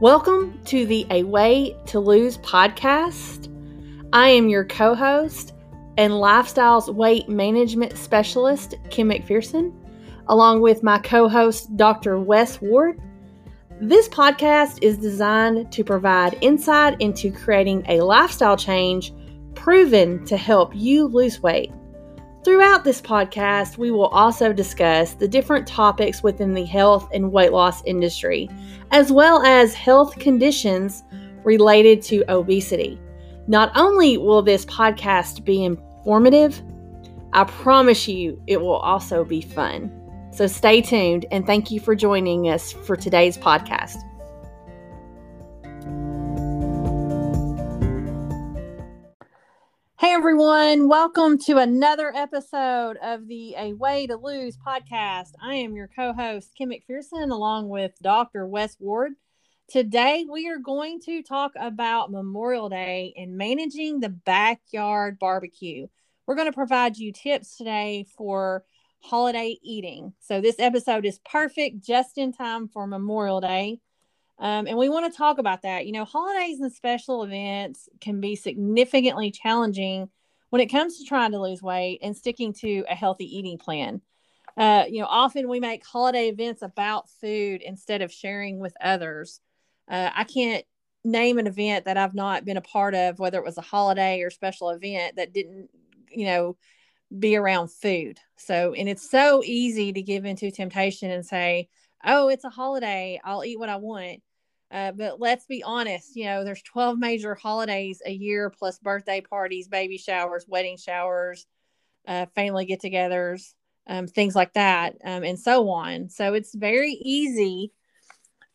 Welcome to the A Weigh to Lose podcast. I am your co host and lifestyles weight management specialist, Kim McPherson, along with my co host, Dr. Wes Ward. This podcast is designed to provide insight into creating a lifestyle change proven to help you lose weight. Throughout this podcast, we will also discuss the different topics within the health and weight loss industry, as well as health conditions related to obesity. Not only will this podcast be informative, I promise you it will also be fun. So stay tuned and thank you for joining us for today's podcast. Hey everyone, welcome to another episode of the A Weigh to Lose podcast. I am your co host, Kim McPherson, along with Dr. Wes Ward. Today, we are going to talk about Memorial Day and managing the backyard barbecue. We're going to provide you tips today for holiday eating. So, this episode is perfect just in time for Memorial Day. Um, and we want to talk about that. You know, holidays and special events can be significantly challenging when it comes to trying to lose weight and sticking to a healthy eating plan. Uh, you know, often we make holiday events about food instead of sharing with others. Uh, I can't name an event that I've not been a part of, whether it was a holiday or special event that didn't, you know, be around food. So, and it's so easy to give into temptation and say, oh, it's a holiday. I'll eat what I want. Uh, but let's be honest, you know, there's 12 major holidays a year plus birthday parties, baby showers, wedding showers, uh, family get togethers, um, things like that, um, and so on. So it's very easy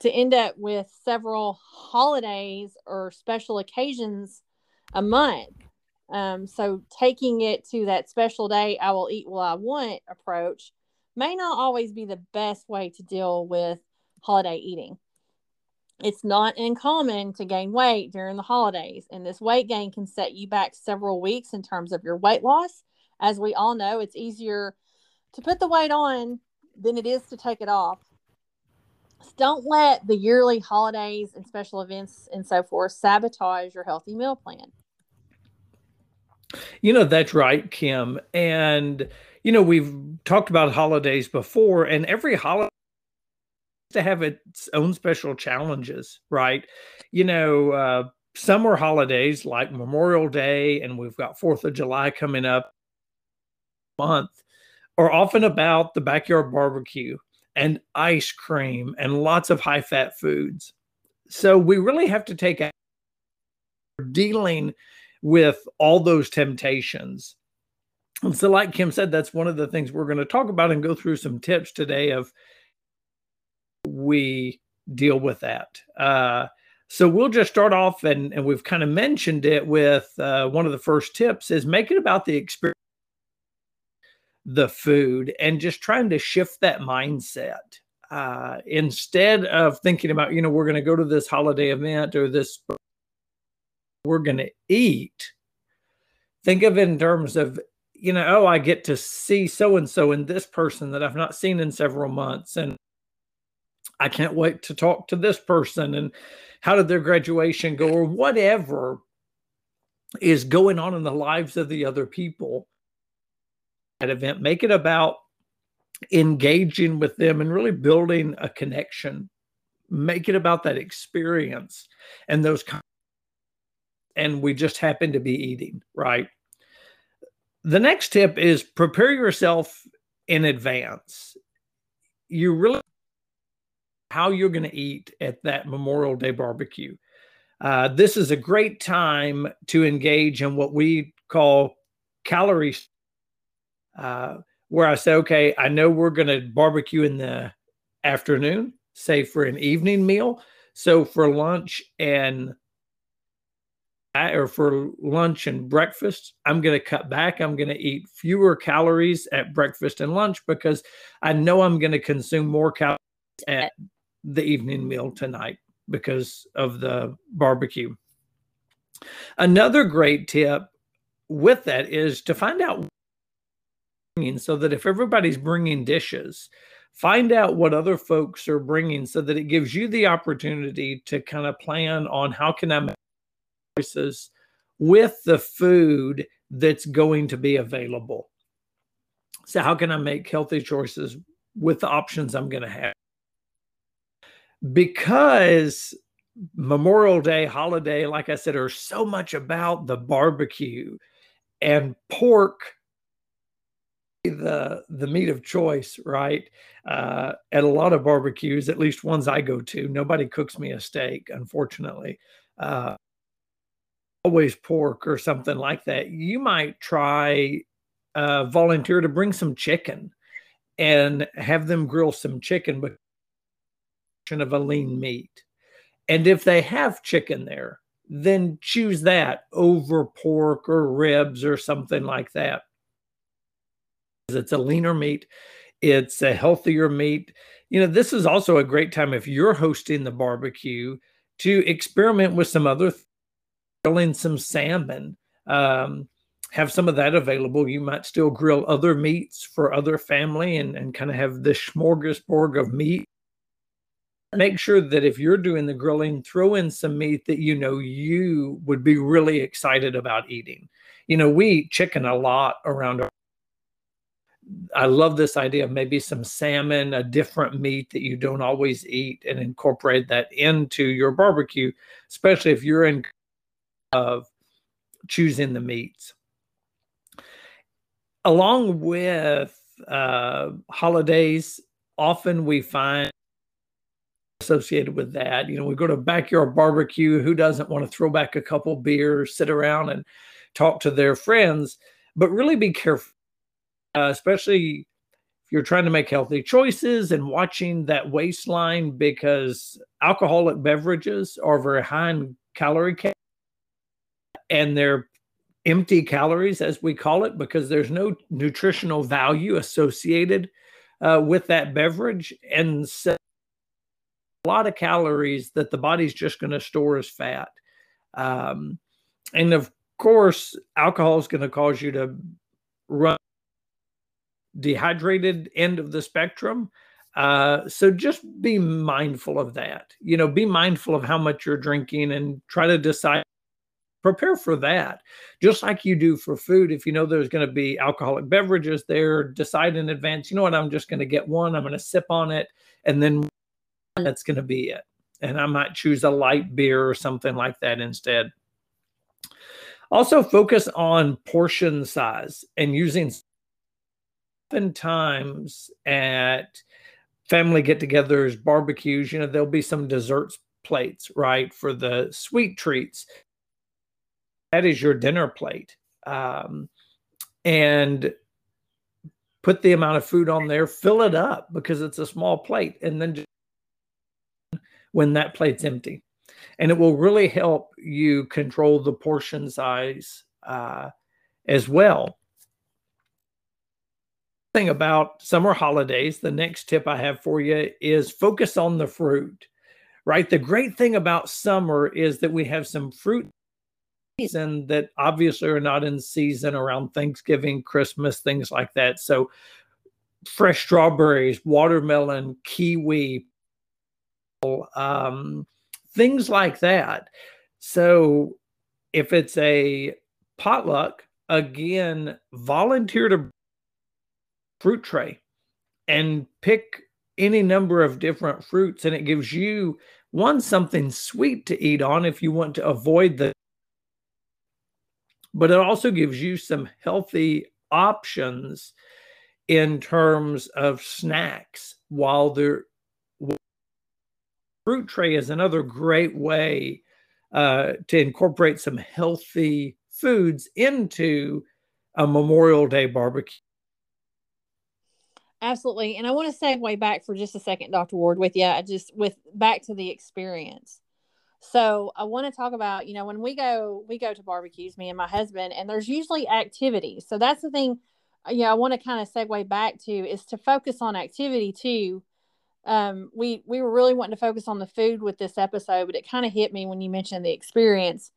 to end up with several holidays or special occasions a month. Um, so taking it to that special day, I will eat what I want approach may not always be the best way to deal with holiday eating it's not uncommon to gain weight during the holidays, and this weight gain can set you back several weeks in terms of your weight loss. As we all know, it's easier to put the weight on than it is to take it off. Don't let the yearly holidays and special events and so forth sabotage your healthy meal plan. You know, that's right, Kim. And, you know, we've talked about holidays before, and every holiday to have its own special challenges, right? You know, uh, summer holidays like Memorial Day, and we've got Fourth of July coming up month, are often about the backyard barbecue and ice cream and lots of high fat foods. So we really have to take dealing with all those temptations. And so, like Kim said, that's one of the things we're going to talk about and go through some tips today of we deal with that. Uh, so we'll just start off, and, and we've kind of mentioned it with uh, one of the first tips is make it about the experience, the food, and just trying to shift that mindset. Uh, instead of thinking about, you know, we're going to go to this holiday event or this, we're going to eat. Think of it in terms of, you know, oh, I get to see so and so and this person that I've not seen in several months. And I can't wait to talk to this person and how did their graduation go or whatever is going on in the lives of the other people at event. Make it about engaging with them and really building a connection. Make it about that experience and those and we just happen to be eating right? The next tip is prepare yourself in advance. You really how you're going to eat at that Memorial Day barbecue. Uh, this is a great time to engage in what we call calories, uh, where I say, okay, I know we're going to barbecue in the afternoon, say for an evening meal. So for lunch and or for lunch and breakfast, I'm going to cut back. I'm going to eat fewer calories at breakfast and lunch because I know I'm going to consume more calories at the evening meal tonight because of the barbecue. Another great tip with that is to find out so that if everybody's bringing dishes, find out what other folks are bringing so that it gives you the opportunity to kind of plan on how can I make choices with the food that's going to be available. So how can I make healthy choices with the options I'm going to have? Because Memorial Day holiday, like I said, are so much about the barbecue and pork the the meat of choice, right? Uh, at a lot of barbecues, at least ones I go to, nobody cooks me a steak, unfortunately. Uh, always pork or something like that. You might try uh, volunteer to bring some chicken and have them grill some chicken, but of a lean meat. And if they have chicken there, then choose that over pork or ribs or something like that. It's a leaner meat, it's a healthier meat. You know, this is also a great time if you're hosting the barbecue to experiment with some other grilling some salmon. Um, have some of that available. You might still grill other meats for other family and, and kind of have this smorgasbord of meat. Make sure that if you're doing the grilling, throw in some meat that you know you would be really excited about eating. You know, we eat chicken a lot around our I love this idea of maybe some salmon, a different meat that you don't always eat, and incorporate that into your barbecue, especially if you're in of choosing the meats. Along with uh, holidays, often we find associated with that. You know, we go to backyard barbecue. Who doesn't want to throw back a couple beers, sit around and talk to their friends? But really be careful uh, especially if you're trying to make healthy choices and watching that waistline because alcoholic beverages are very high in calorie count and they're empty calories as we call it because there's no nutritional value associated uh, with that beverage and so a lot of calories that the body's just going to store as fat um, and of course alcohol is going to cause you to run dehydrated end of the spectrum. Uh, so just be mindful of that. You know, be mindful of how much you're drinking and try to decide, prepare for that. Just like you do for food. If you know there's going to be alcoholic beverages there, decide in advance, you know what, I'm just going to get one, I'm going to sip on it, and then that's going to be it. And I might choose a light beer or something like that instead. Also, focus on portion size and using oftentimes at family get togethers, barbecues, you know, there'll be some desserts plates, right, for the sweet treats. That is your dinner plate. Um, and put the amount of food on there, fill it up because it's a small plate, and then just when that plate's empty. And it will really help you control the portion size uh, as well thing about summer holidays, the next tip I have for you is focus on the fruit, right? The great thing about summer is that we have some fruit season that obviously are not in season around Thanksgiving, Christmas, things like that. So fresh strawberries, watermelon, kiwi, um, things like that. So if it's a potluck, again, volunteer to fruit tray and pick any number of different fruits and it gives you one something sweet to eat on if you want to avoid the but it also gives you some healthy options in terms of snacks while the fruit tray is another great way uh, to incorporate some healthy foods into a memorial day barbecue Absolutely. And I want to segue back for just a second, Dr. Ward, with you. I just with back to the experience. So I want to talk about, you know, when we go, we go to barbecues, me and my husband, and there's usually activities. So that's the thing, uh, you know, I want to kind of segue back to is to focus on activity too. Um, we we were really wanting to focus on the food with this episode, but it kind of hit me when you mentioned the experience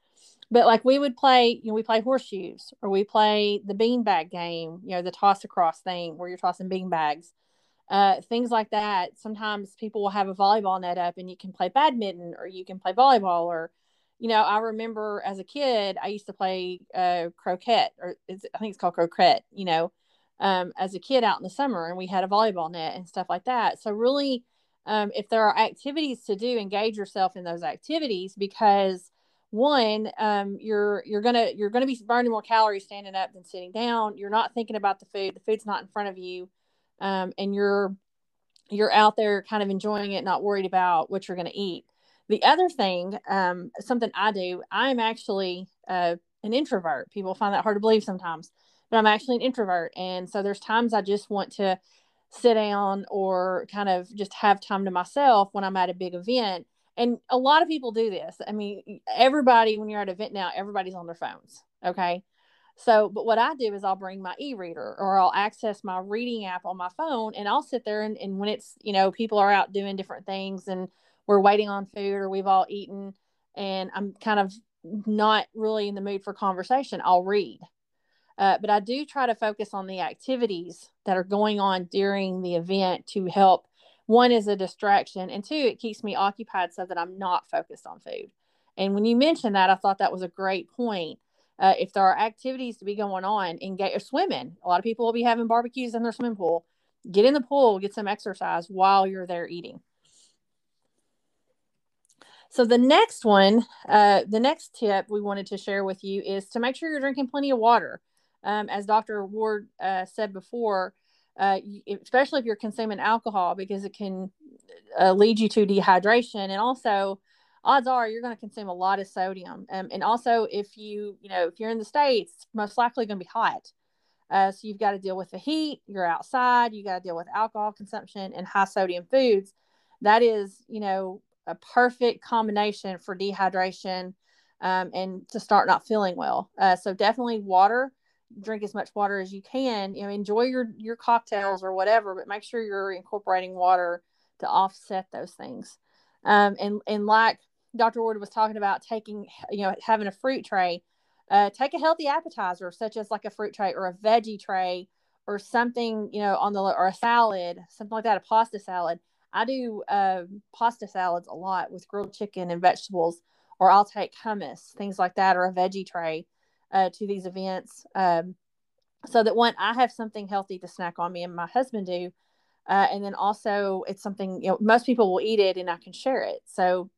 but like we would play, you know, we play horseshoes or we play the beanbag game, you know, the toss across thing where you're tossing beanbags, uh, things like that. Sometimes people will have a volleyball net up and you can play badminton or you can play volleyball or, you know, I remember as a kid, I used to play uh, croquet or I think it's called croquet, you know, um, as a kid out in the summer and we had a volleyball net and stuff like that. So really, um, if there are activities to do, engage yourself in those activities because one, um, you're you're gonna you're gonna be burning more calories standing up than sitting down. You're not thinking about the food. The food's not in front of you um, and you're you're out there kind of enjoying it, not worried about what you're to eat. The other thing, um, something I do, I'm actually uh, an introvert. People find that hard to believe sometimes, but I'm actually an introvert, and so there's times I just want to sit down or kind of just have time to myself when I'm at a big event. And a lot of people do this. I mean, everybody, when you're at an event now, everybody's on their phones. Okay. So, but what I do is I'll bring my e-reader or I'll access my reading app on my phone and I'll sit there and, and when it's, you know, people are out doing different things and we're waiting on food or we've all eaten and I'm kind of not really in the mood for conversation, I'll read. Uh, but I do try to focus on the activities that are going on during the event to help. One is a distraction, and two, it keeps me occupied so that I'm not focused on food. And when you mentioned that, I thought that was a great point uh, if there are activities to be going on, engage or swimming. A lot of people will be having barbecues in their swimming pool. Get in the pool, get some exercise while you're there eating. So the next one, uh, the next tip we wanted to share with you is to make sure you're drinking plenty of water. Um, as Dr. Ward uh, said before, uh, especially if you're consuming alcohol, because it can uh, lead you to dehydration and also odds are you're going to consume a lot of sodium. Um, and also, if you, you know, if you're in the States, most likely going to be hot. Uh, so you've got to deal with the heat, you're outside, you got to deal with alcohol consumption and high sodium foods. That is, you know, a perfect combination for dehydration um, and to start not feeling well. Uh, so definitely water, drink as much water as you can. You know, enjoy your your cocktails or whatever, but make sure you're incorporating water to offset those things. Um, and and like Dr. Ward was talking about taking, you know, having a fruit tray. Uh, take a healthy appetizer, such as like a fruit tray or a veggie tray or something, you know, on the or a salad, something like that, a pasta salad. I do uh, pasta salads a lot with grilled chicken and vegetables, or I'll take hummus, things like that, or a veggie tray uh, to these events, um, so that one I have something healthy to snack on. Me and my husband do, uh, and then also it's something you know most people will eat it, and I can share it. So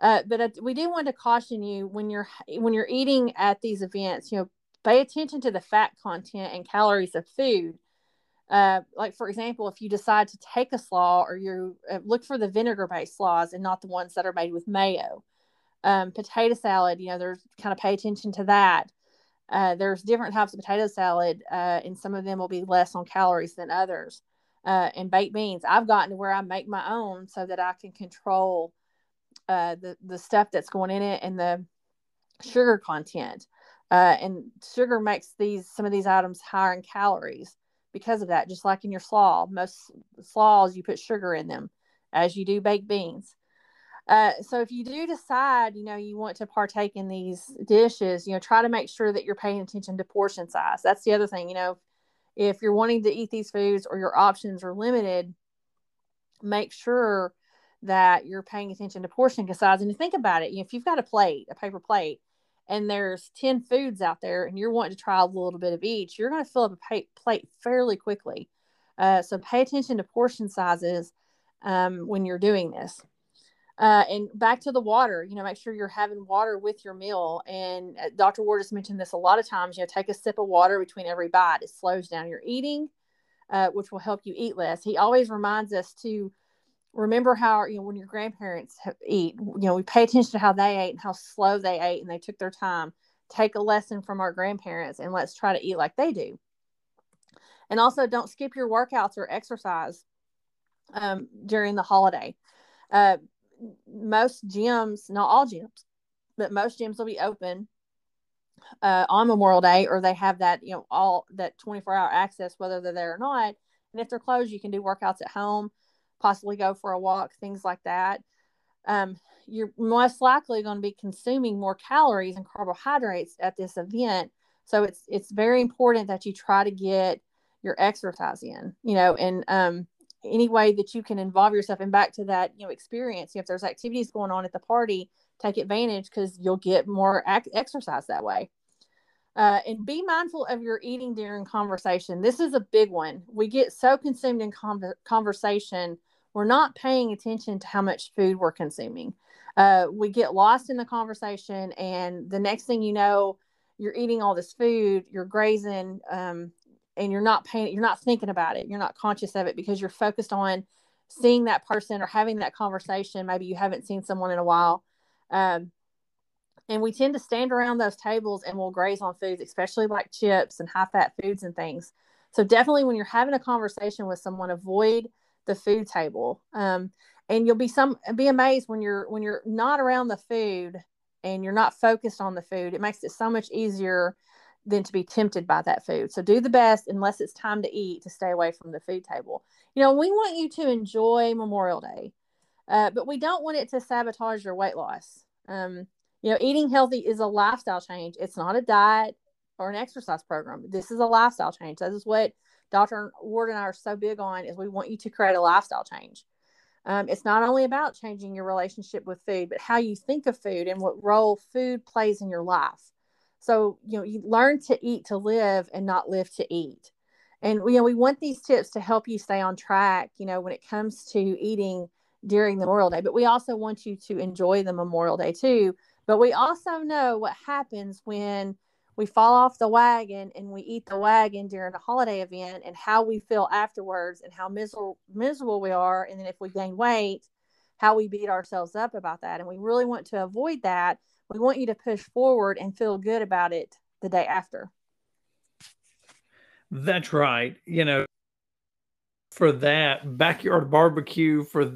uh, but we do want to caution you when you're when you're eating at these events, you know, pay attention to the fat content and calories of food. Uh, like for example, if you decide to take a slaw or you uh, look for the vinegar based slaws and not the ones that are made with mayo. Um, potato salad, you know, there's kind of pay attention to that. Uh, there's different types of potato salad, uh, and some of them will be less on calories than others. Uh, and baked beans, I've gotten to where I make my own so that I can control uh, the the stuff that's going in it and the sugar content. Uh, and sugar makes these some of these items higher in calories because of that. Just like in your slaw, most slaws you put sugar in them, as you do baked beans. Uh, so if you do decide, you know, you want to partake in these dishes, you know, try to make sure that you're paying attention to portion size. That's the other thing, you know, if you're wanting to eat these foods or your options are limited, make sure that you're paying attention to portion size. And you think about it, you know, if you've got a plate, a paper plate, and there's 10 foods out there and you're wanting to try a little bit of each, you're going to fill up a plate fairly quickly. Uh, so pay attention to portion sizes um, when you're doing this. Uh, and back to the water, you know, make sure you're having water with your meal. And uh, Dr. Ward has mentioned this a lot of times. You know, take a sip of water between every bite. It slows down your eating, uh, which will help you eat less. He always reminds us to remember how you know when your grandparents eat you know we pay attention to how they ate and how slow they ate and they took their time take a lesson from our grandparents and let's try to eat like they do and also don't skip your workouts or exercise um, during the holiday uh, most gyms not all gyms but most gyms will be open uh, on memorial day or they have that you know all that 24 hour access whether they're there or not and if they're closed you can do workouts at home possibly go for a walk, things like that. Um, you're most likely going to be consuming more calories and carbohydrates at this event. So it's it's very important that you try to get your exercise in, you know, and um, any way that you can involve yourself and back to that, you know, experience. If there's activities going on at the party, take advantage because you'll get more ac- exercise that way. Uh, and be mindful of your eating during conversation. This is a big one. We get so consumed in con- conversation, we're not paying attention to how much food we're consuming. Uh, we get lost in the conversation, and the next thing you know, you're eating all this food, you're grazing, um, and you're not paying, you're not thinking about it, you're not conscious of it because you're focused on seeing that person or having that conversation. Maybe you haven't seen someone in a while. Um, and we tend to stand around those tables and we'll graze on foods, especially like chips and high fat foods and things. So definitely when you're having a conversation with someone, avoid the food table. Um, and you'll be some be amazed when you're when you're not around the food and you're not focused on the food. It makes it so much easier than to be tempted by that food. So do the best unless it's time to eat to stay away from the food table. You know, we want you to enjoy Memorial Day, uh, but we don't want it to sabotage your weight loss. Um, you know, eating healthy is a lifestyle change. It's not a diet or an exercise program. This is a lifestyle change. That is what Dr. Ward and I are so big on is we want you to create a lifestyle change. Um, it's not only about changing your relationship with food, but how you think of food and what role food plays in your life. So, you know, you learn to eat to live and not live to eat. And, you know, we want these tips to help you stay on track, you know, when it comes to eating during the Memorial Day. But we also want you to enjoy the Memorial Day too. But we also know what happens when we fall off the wagon and we eat the wagon during a holiday event and how we feel afterwards and how miserable miserable we are and then if we gain weight how we beat ourselves up about that and we really want to avoid that we want you to push forward and feel good about it the day after. That's right. You know for that backyard barbecue for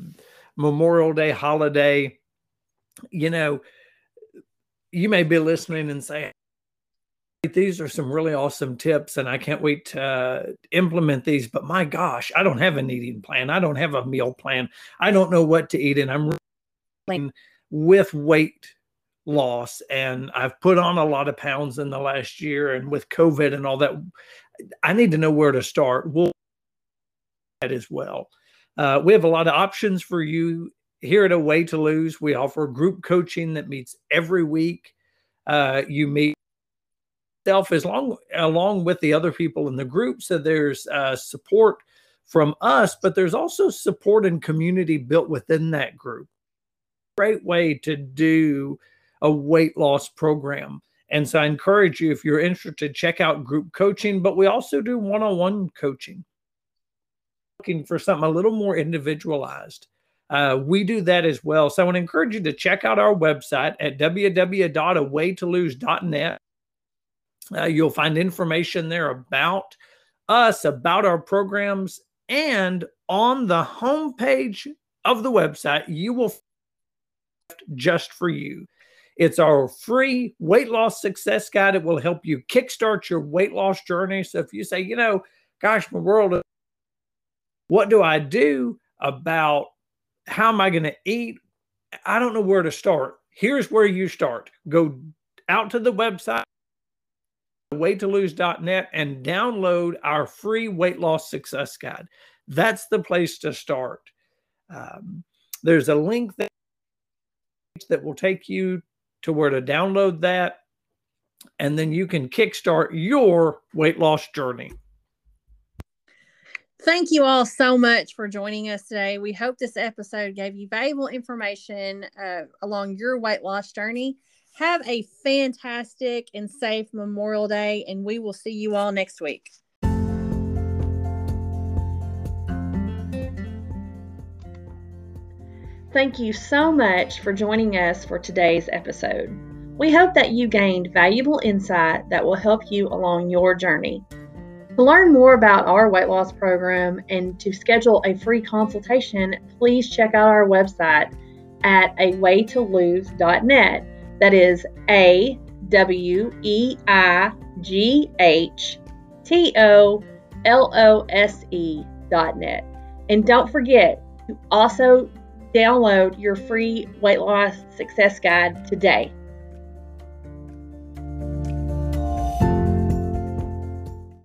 memorial day holiday you know you may be listening and say these are some really awesome tips and i can't wait to uh, implement these but my gosh i don't have an eating plan. I don't have a meal plan. I don't know what to eat and i'm really with weight loss and i've put on a lot of pounds in the last year and with covid and all that i need to know where to start. We'll that as well. Uh, we have a lot of options for you. Here at a weigh to lose we offer group coaching that meets every week. Uh, you meet self as long along with the other people in the group. So there's uh, support from us, but there's also support and community built within that group. Great way to do a weight loss program. And so I encourage you, if you're interested, check out group coaching, but we also do one on one coaching. Looking for something a little more individualized. Uh, we do that as well. So I want to encourage you to check out our website at www.aweightolose.net. Uh, you'll find information there about us, about our programs, and on the homepage of the website, you will just for you. It's our free weight loss success guide. It will help you kickstart your weight loss journey. So if you say, you know, gosh, my world, what do I do about how am I going to eat? I don't know where to start. Here's where you start. Go out to the website weightolose.net and download our free weight loss success guide. That's the place to start. Um, there's a link that, that will take you to where to download that, and then you can kickstart your weight loss journey. Thank you all so much for joining us today. We hope this episode gave you valuable information uh, along your weight loss journey. Have a fantastic and safe Memorial Day, and we will see you all next week. Thank you so much for joining us for today's episode. We hope that you gained valuable insight that will help you along your journey. To learn more about our weight loss program and to schedule a free consultation, please check out our website at aweightolose.net that is A W E I G H T O L O S E dot net. And don't forget to also download your free weight loss success guide today.